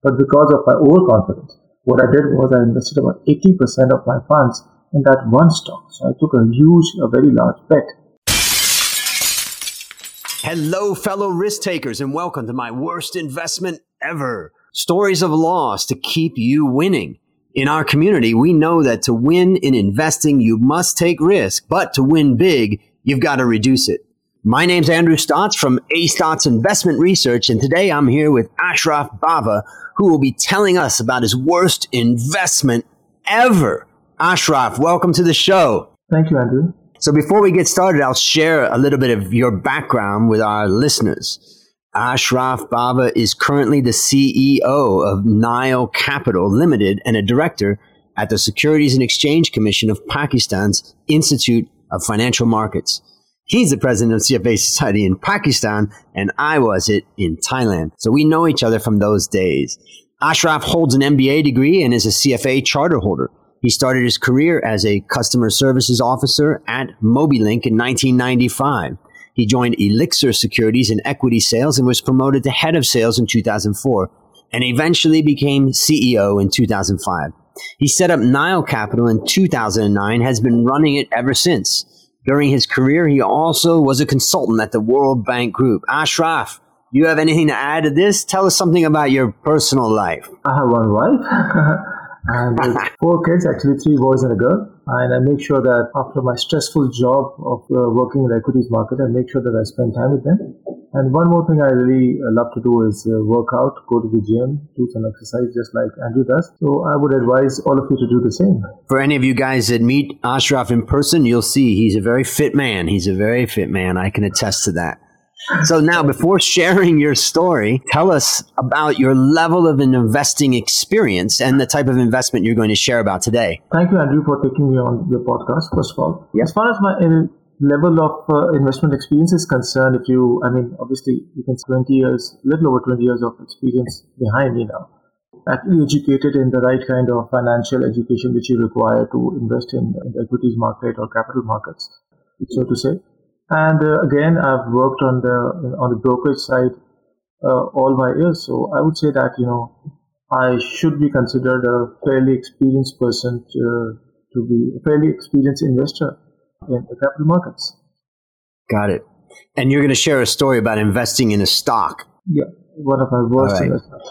But because of my overconfidence, what I did was I invested about 80% of my funds in that one stock. So I took a huge, a very large bet. Hello, fellow risk takers, and welcome to my worst investment ever. Stories of loss to keep you winning. In our community, we know that to win in investing, you must take risk, but to win big, you've got to reduce it. My name's Andrew Stotz from A Stotz Investment Research, and today I'm here with Ashraf Bava, who will be telling us about his worst investment ever. Ashraf, welcome to the show. Thank you, Andrew. So before we get started, I'll share a little bit of your background with our listeners. Ashraf Bava is currently the CEO of Nile Capital Limited and a director at the Securities and Exchange Commission of Pakistan's Institute of Financial Markets. He's the president of CFA Society in Pakistan, and I was it in Thailand. So we know each other from those days. Ashraf holds an MBA degree and is a CFA charter holder. He started his career as a customer services officer at MobiLink in 1995. He joined Elixir Securities in equity sales and was promoted to head of sales in 2004 and eventually became CEO in 2005. He set up Nile Capital in 2009, has been running it ever since. During his career, he also was a consultant at the World Bank Group. Ashraf, you have anything to add to this? Tell us something about your personal life. I have one wife and four kids, actually three boys and a girl. And I make sure that after my stressful job of uh, working in the equities market, I make sure that I spend time with them. And one more thing I really uh, love to do is uh, work out, go to the gym, do some exercise just like Andrew does. So I would advise all of you to do the same. For any of you guys that meet Ashraf in person, you'll see he's a very fit man. He's a very fit man. I can attest to that. So now, before sharing your story, tell us about your level of an investing experience and the type of investment you're going to share about today. Thank you, Andrew, for taking me on your podcast, first of all. yes. As far as my uh, level of uh, investment experience is concerned, if you, I mean, obviously, you can 20 years, little over 20 years of experience behind me now. Actually educated in the right kind of financial education which you require to invest in, in the equities market or capital markets, so to say. And uh, again, I've worked on the on the brokerage side uh, all my years, so I would say that you know I should be considered a fairly experienced person to, to be a fairly experienced investor in the capital markets. Got it. And you're going to share a story about investing in a stock. Yeah, one of my worst right. investments.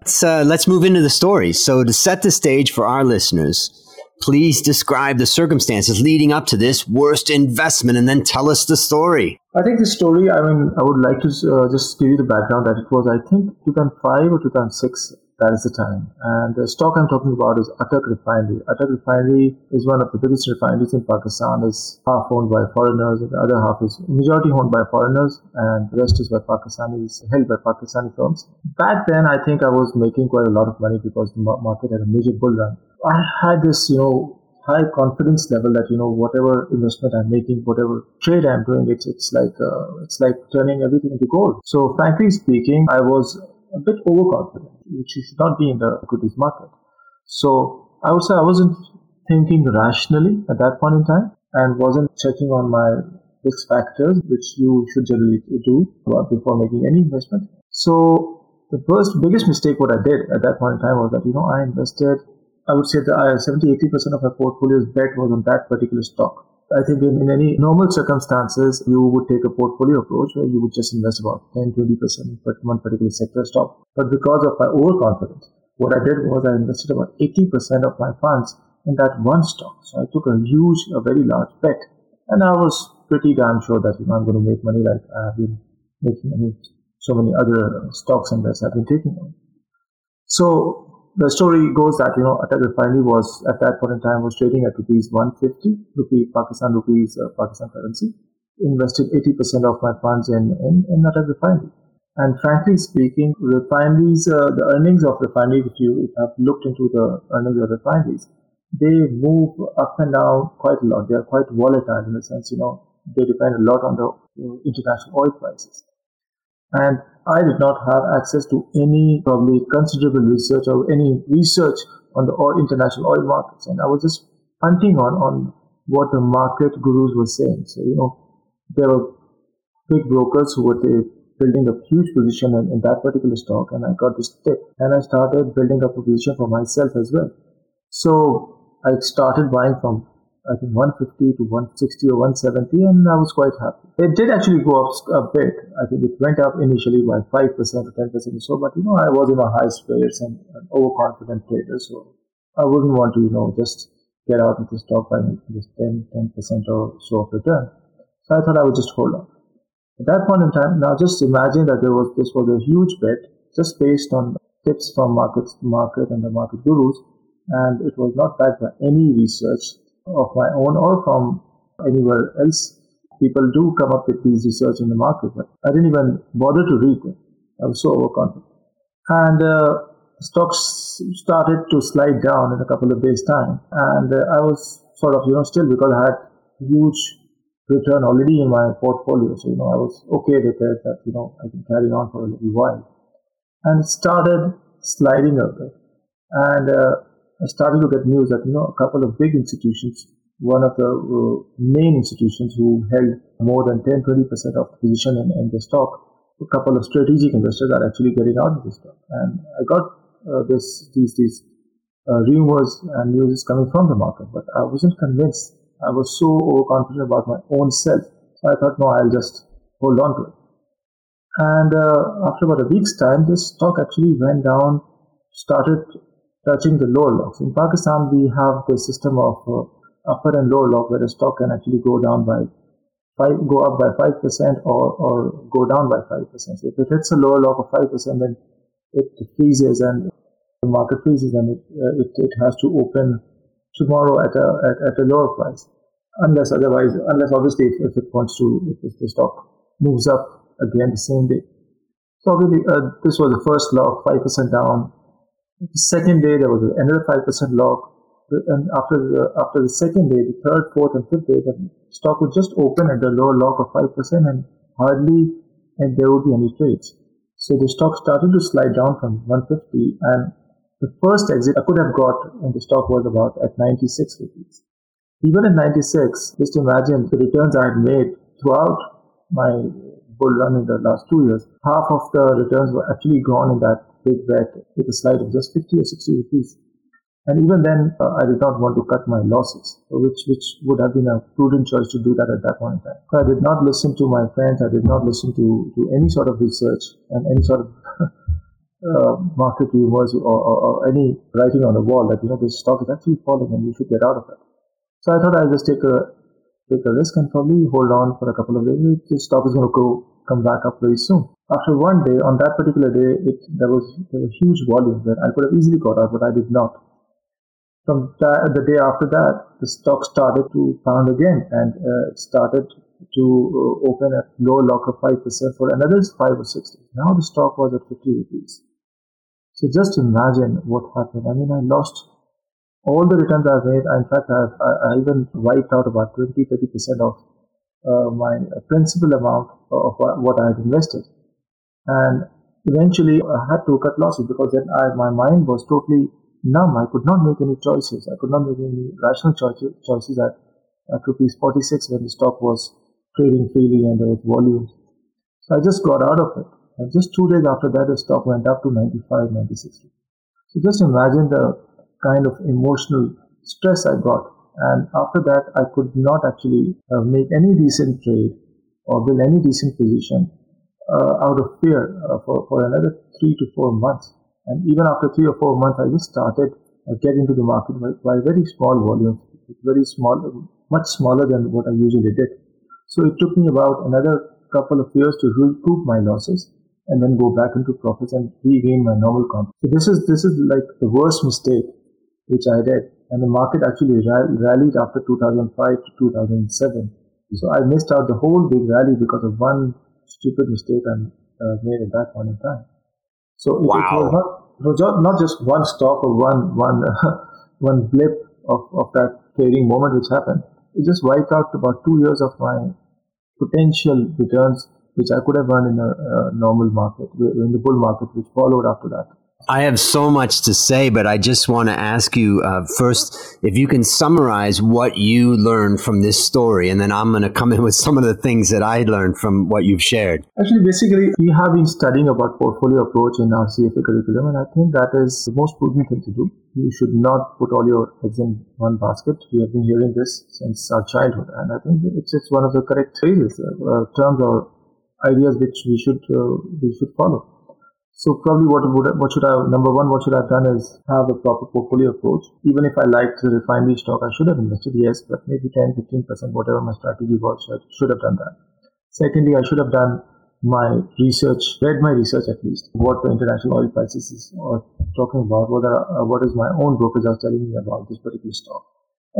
let's, uh, let's move into the story. So, to set the stage for our listeners, please describe the circumstances leading up to this worst investment and then tell us the story. I think the story, I mean, I would like to uh, just give you the background that it was, I think, 2005 or 2006 that is the time. And the stock I'm talking about is Attock Refinery. Attock Refinery is one of the biggest refineries in Pakistan. It's half owned by foreigners, and the other half is majority owned by foreigners, and the rest is by Pakistanis, held by Pakistani firms. Back then, I think I was making quite a lot of money because the market had a major bull run. I had this, you know, high confidence level that you know whatever investment I'm making, whatever trade I'm doing, it's it's like uh, it's like turning everything into gold. So frankly speaking, I was a bit overconfident, which you should not be in the equities market. So I would say I wasn't thinking rationally at that point in time and wasn't checking on my risk factors, which you should generally do before making any investment. So the first biggest mistake what I did at that point in time was that, you know, I invested, I would say that uh, 70, 80% of my portfolio's bet was on that particular stock. I think in, in, any normal circumstances, you would take a portfolio approach where you would just invest about 10, 20% in one particular sector stock. But because of my overconfidence, what I did was I invested about 80% of my funds in that one stock. So I took a huge, a very large bet. And I was pretty damn sure that you know, I'm going to make money like I have been making money so many other stocks and bets I've been taking on. So the story goes that you know Attock Refinery was at that point in time was trading at rupees 150 rupee Pakistan rupees uh, Pakistan currency. Invested 80% of my funds in in, in Attock Refinery. And frankly speaking, refineries, uh, the earnings of refineries, if you have looked into the earnings of refineries, they move up and down quite a lot. They are quite volatile in the sense, you know, they depend a lot on the uh, international oil prices. And I did not have access to any probably considerable research or any research on the oil, international oil markets. And I was just hunting on, on what the market gurus were saying. So, you know, there were big brokers who were building a huge position in, in that particular stock and I got this tip and I started building up a position for myself as well. So I started buying from I think 150 to 160 or 170 and I was quite happy. It did actually go up a bit. I think it went up initially by 5% or 10% or so, but you know, I was in a high spirits and an overconfident trader, so I wouldn't want to, you know, just get out of the stock by just 10, 10% or so of return. So I thought I would just hold on. At that point in time, now just imagine that there was this was a huge bet just based on tips from markets, market and the market gurus, and it was not backed by any research of my own or from anywhere else. People do come up with these research in the market, but I didn't even bother to read them. I was so overconfident. And uh, stocks started to slide down in a couple of days' time, and uh, I was sort of, you know, still because I had huge return already in my portfolio, so you know, I was okay with it that you know I can carry on for a little while, and it started sliding a bit, and uh, I started to get news that you know a couple of big institutions, one of the uh, main institutions who held more than 10 20 percent of the position in, in, the stock, a couple of strategic investors are actually getting out of the stock, and I got uh, this these these uh, rumors and news coming from the market, but I wasn't convinced. I was so overconfident about my own self, so I thought, no, I'll just hold on to it. And uh, after about a week's time, this stock actually went down, started touching the lower locks. In Pakistan, we have the system of uh, upper and lower lock where the stock can actually go down by five, go up by five percent or or go down by five percent. So if it hits a lower lock of five percent, then it freezes and the market freezes and it, uh, it, it has to open tomorrow at a at, at a lower price, unless otherwise, unless obviously if, if it wants to, if the stock moves up again the same day. So obviously, uh, this was the first lock, five percent down the second day, there was another 5% lock. And after the, after the second day, the third, fourth, and fifth day, the stock would just open at the lower lock of 5% and hardly and there would be any trades. So the stock started to slide down from 150 and the first exit I could have got in the stock was about at 96 rupees. Even at 96, just imagine the returns I had made throughout my bull run in the last two years. Half of the returns were actually gone in that big bet with a slide of just 50 or 60 rupees. And even then, uh, I did not want to cut my losses, which, which would have been a prudent choice to do that at that point in time. So I did not listen to my friends. I did not listen to, to any sort of research and any sort of uh, market rumors or, or, or, any writing on the wall that, you know, this stock is actually falling and you should get out of it. So I thought I'll just take a, take a risk and probably hold on for a couple of days. This stock is going to go, come back up very soon. After one day, on that particular day, it, there was there huge volume that I could have easily got out, but I did not. From that, the day after that, the stock started to pound again and uh, started to uh, open at low lock of 5% for another 5 or 6 days. Now the stock was at 50 rupees. So just imagine what happened. I mean, I lost all the returns I've made. In fact, I've, I, I even wiped out about 20 30% of uh, my principal amount of what I had invested. And eventually I had to cut losses because then I, my mind was totally numb. I could not make any choices. I could not make any rational choices, at, at rupees 46 when the stock was trading freely and there was volume. So I just got out of it. And just two days after that, the stock went up to 95, 96. So just imagine the kind of emotional stress I got. And after that, I could not actually uh, make any decent trade or build any decent position out of fear uh, for, for another three to four months. And even after three or four months, I just started uh, getting into the market by, by very small volumes, very small, much smaller than what I usually did. So it took me about another couple of years to recoup my losses and then go back into profits and regain my normal confidence. So this is this is like the worst mistake which I did, and the market actually rallied after 2005 to 2007. So I missed out the whole big rally because of one stupid mistake I uh, made at that point in time. So it, wow. it, was not, not just one stop or one one uh, one blip of, of that trading moment which happened. It just wiped out about two years of my potential returns which I could have earned in a, a normal market, in the bull market, which followed after that. I have so much to say, but I just want to ask you uh, first if you can summarize what you learned from this story, and then I'm going to come in with some of the things that I learned from what you've shared. Actually, basically, we have been studying about portfolio approach in our CFA curriculum, and I think that is the most prudent thing to do. You should not put all your eggs in one basket. We have been hearing this since our childhood, and I think it's, it's one of the correct phrases, uh, terms, or ideas which we should uh, we should follow. So probably what would what should I number one what should I have done is have a proper portfolio approach. Even if I liked the refinery stock, I should have invested yes, but maybe 10, 15 percent, whatever my strategy was, I should have done that. Secondly, I should have done my research, read my research at least, what the international oil prices is or talking about, what are, uh, what is my own brokers are telling me about this particular stock,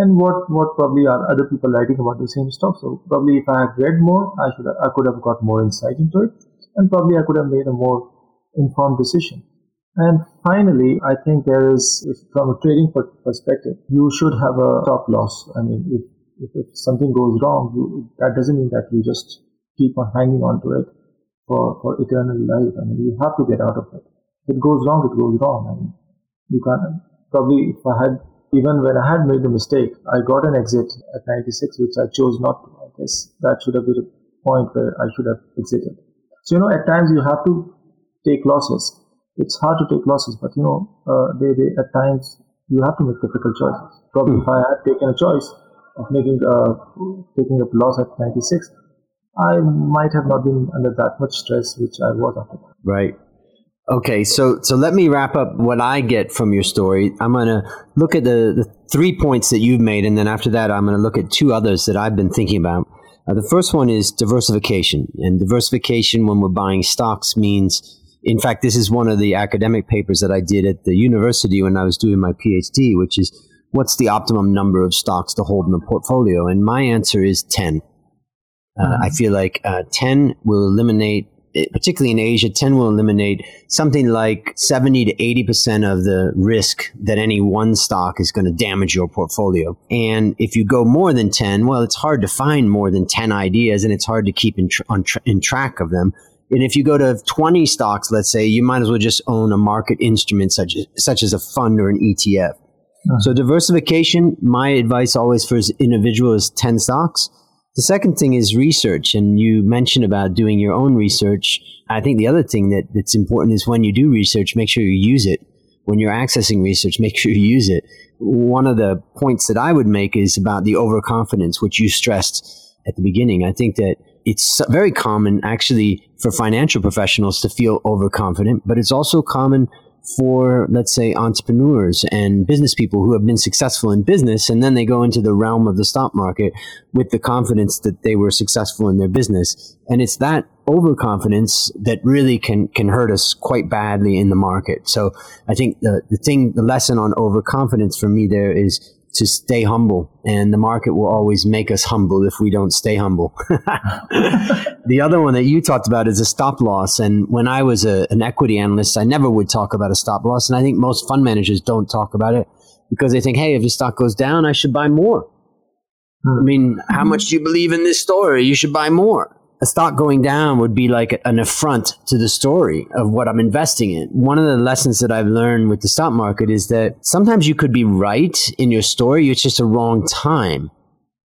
and what what probably are other people writing about the same stock. So probably if I had read more, I should I could have got more insight into it, and probably I could have made a more informed decision. And finally, I think there is, from a trading perspective, you should have a stop loss. I mean, if, if, if something goes wrong, you, that doesn't mean that you just keep on hanging on to it for, for eternal life. I mean, you have to get out of it. If it goes wrong, it goes wrong. I mean, you can't, probably if I had, even when I had made a mistake, I got an exit at 96, which I chose not to. I guess that should have been a point where I should have exited. So, you know, at times you have to take losses. It's hard to take losses, but you know, uh, they, they, at times you have to make difficult choices. Probably mm. if I had taken a choice of making uh, taking a loss at 96, I might have not been under that much stress, which I was after that. Right. Okay, so so let me wrap up what I get from your story. I'm going to look at the, the three points that you've made, and then after that, I'm going to look at two others that I've been thinking about. Uh, the first one is diversification, and diversification when we're buying stocks means in fact, this is one of the academic papers that I did at the university when I was doing my PhD, which is what's the optimum number of stocks to hold in the portfolio? And my answer is 10. Uh, mm-hmm. I feel like uh, 10 will eliminate, eh, particularly in Asia, 10 will eliminate something like 70 to 80% of the risk that any one stock is going to damage your portfolio. And if you go more than 10, well, it's hard to find more than 10 ideas and it's hard to keep in, tr- tra- in track of them. And if you go to 20 stocks, let's say, you might as well just own a market instrument such as, such as a fund or an ETF. Uh-huh. So diversification, my advice always for an individual is 10 stocks. The second thing is research. And you mentioned about doing your own research. I think the other thing that, that's important is when you do research, make sure you use it. When you're accessing research, make sure you use it. One of the points that I would make is about the overconfidence, which you stressed at the beginning. I think that it's very common actually for financial professionals to feel overconfident, but it's also common for, let's say, entrepreneurs and business people who have been successful in business and then they go into the realm of the stock market with the confidence that they were successful in their business. And it's that overconfidence that really can, can hurt us quite badly in the market. So I think the, the thing, the lesson on overconfidence for me there is to stay humble and the market will always make us humble if we don't stay humble. the other one that you talked about is a stop loss. And when I was a, an equity analyst, I never would talk about a stop loss. And I think most fund managers don't talk about it because they think, hey, if the stock goes down, I should buy more. Hmm. I mean, how much do you believe in this story? You should buy more a stock going down would be like an affront to the story of what I'm investing in. One of the lessons that I've learned with the stock market is that sometimes you could be right in your story, it's just a wrong time.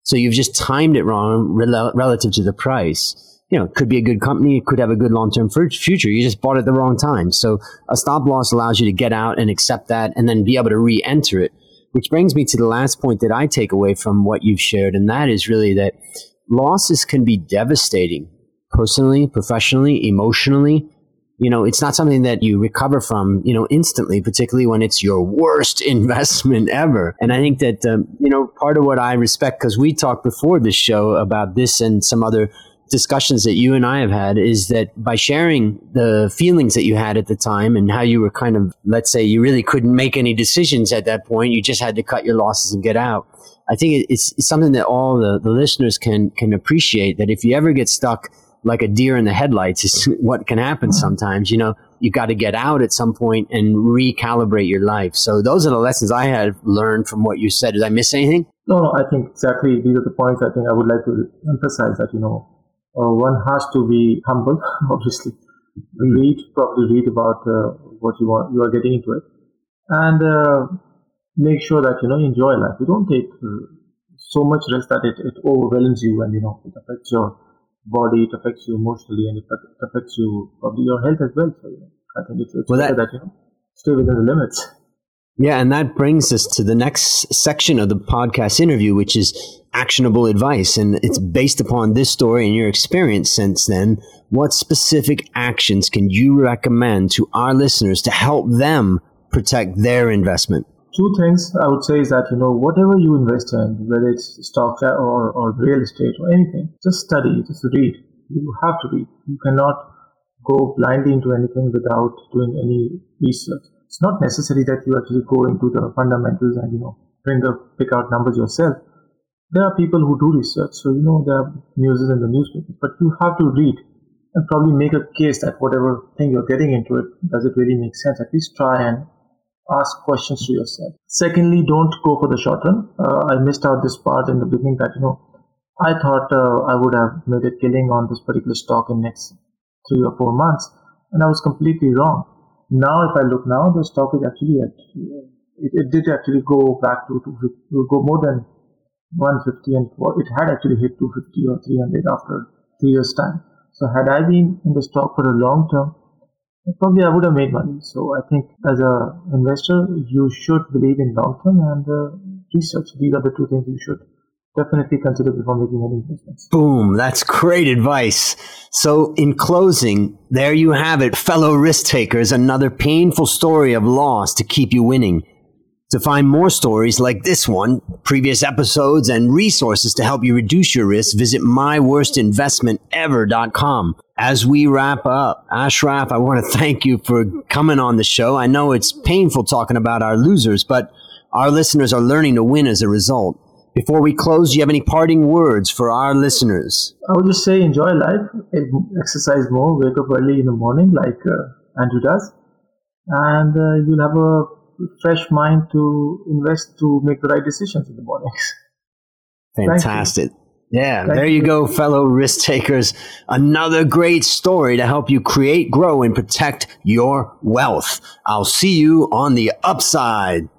So you've just timed it wrong rel- relative to the price. You know, it could be a good company, it could have a good long term future. You just bought it the wrong time. So a stop loss allows you to get out and accept that and then be able to re enter it. Which brings me to the last point that I take away from what you've shared, and that is really that losses can be devastating personally, professionally, emotionally. You know, it's not something that you recover from, you know, instantly, particularly when it's your worst investment ever. And I think that, um, you know, part of what I respect, because we talked before this show about this and some other discussions that you and I have had is that by sharing the feelings that you had at the time and how you were kind of, let's say, you really couldn't make any decisions at that point, you just had to cut your losses and get out. I think it's, it's something that all the, the listeners can can appreciate. That if you ever get stuck like a deer in the headlights, is what can happen sometimes. You know, you got to get out at some point and recalibrate your life. So those are the lessons I have learned from what you said. Did I miss anything? No, no. I think exactly these are the points. I think I would like to emphasize that you know uh, one has to be humble, obviously. Read, probably read about uh, what you want, you are getting into it, and uh, make sure that you know enjoy life. You don't take uh, so much risk that it, it overwhelms you and you know it affects your body, it affects you emotionally, and it affects you probably your health as well. So you know, I think it's, it's well, better that, that you know stay within the limits. Yeah, and that brings us to the next section of the podcast interview, which is actionable advice. And it's based upon this story and your experience since then. What specific actions can you recommend to our listeners to help them protect their investment? Two things I would say is that, you know, whatever you invest in, whether it's stocks or, or real estate or anything, just study, just read. You have to read. You cannot go blindly into anything without doing any research it's not necessary that you actually go into the fundamentals and you know bring the pick out numbers yourself. There are people who do research, so you know there are news in the newspapers, but you have to read and probably make a case that whatever thing you're getting into it does it really make sense. At least try and ask questions to yourself. Secondly, don't go for the short run. Uh, I missed out this part in the beginning that you know I thought uh, I would have made a killing on this particular stock in next three or four months, and I was completely wrong now if I look now, the stock is actually at it, it did actually go back to, to go more than 150 and it had actually hit 250 or 300 after three years time. So had I been in the stock for a long term, probably I would have made money. So I think as a investor, you should believe in long term and uh, research. These are the two things you should definitely consider before making any investments. Boom. That's great advice. So, in closing, there you have it, fellow risk takers, another painful story of loss to keep you winning. To find more stories like this one, previous episodes, and resources to help you reduce your risk, visit myworstinvestmentever.com. As we wrap up, Ashraf, I want to thank you for coming on the show. I know it's painful talking about our losers, but our listeners are learning to win as a result. Before we close, do you have any parting words for our listeners? I would just say enjoy life, exercise more, wake up early in the morning like uh, Andrew does, and uh, you'll have a fresh mind to invest to make the right decisions in the mornings. Fantastic. Yeah, there you, go, fellow risk takers. Another great story to help you create, grow, and protect your wealth. I'll see you on the upside.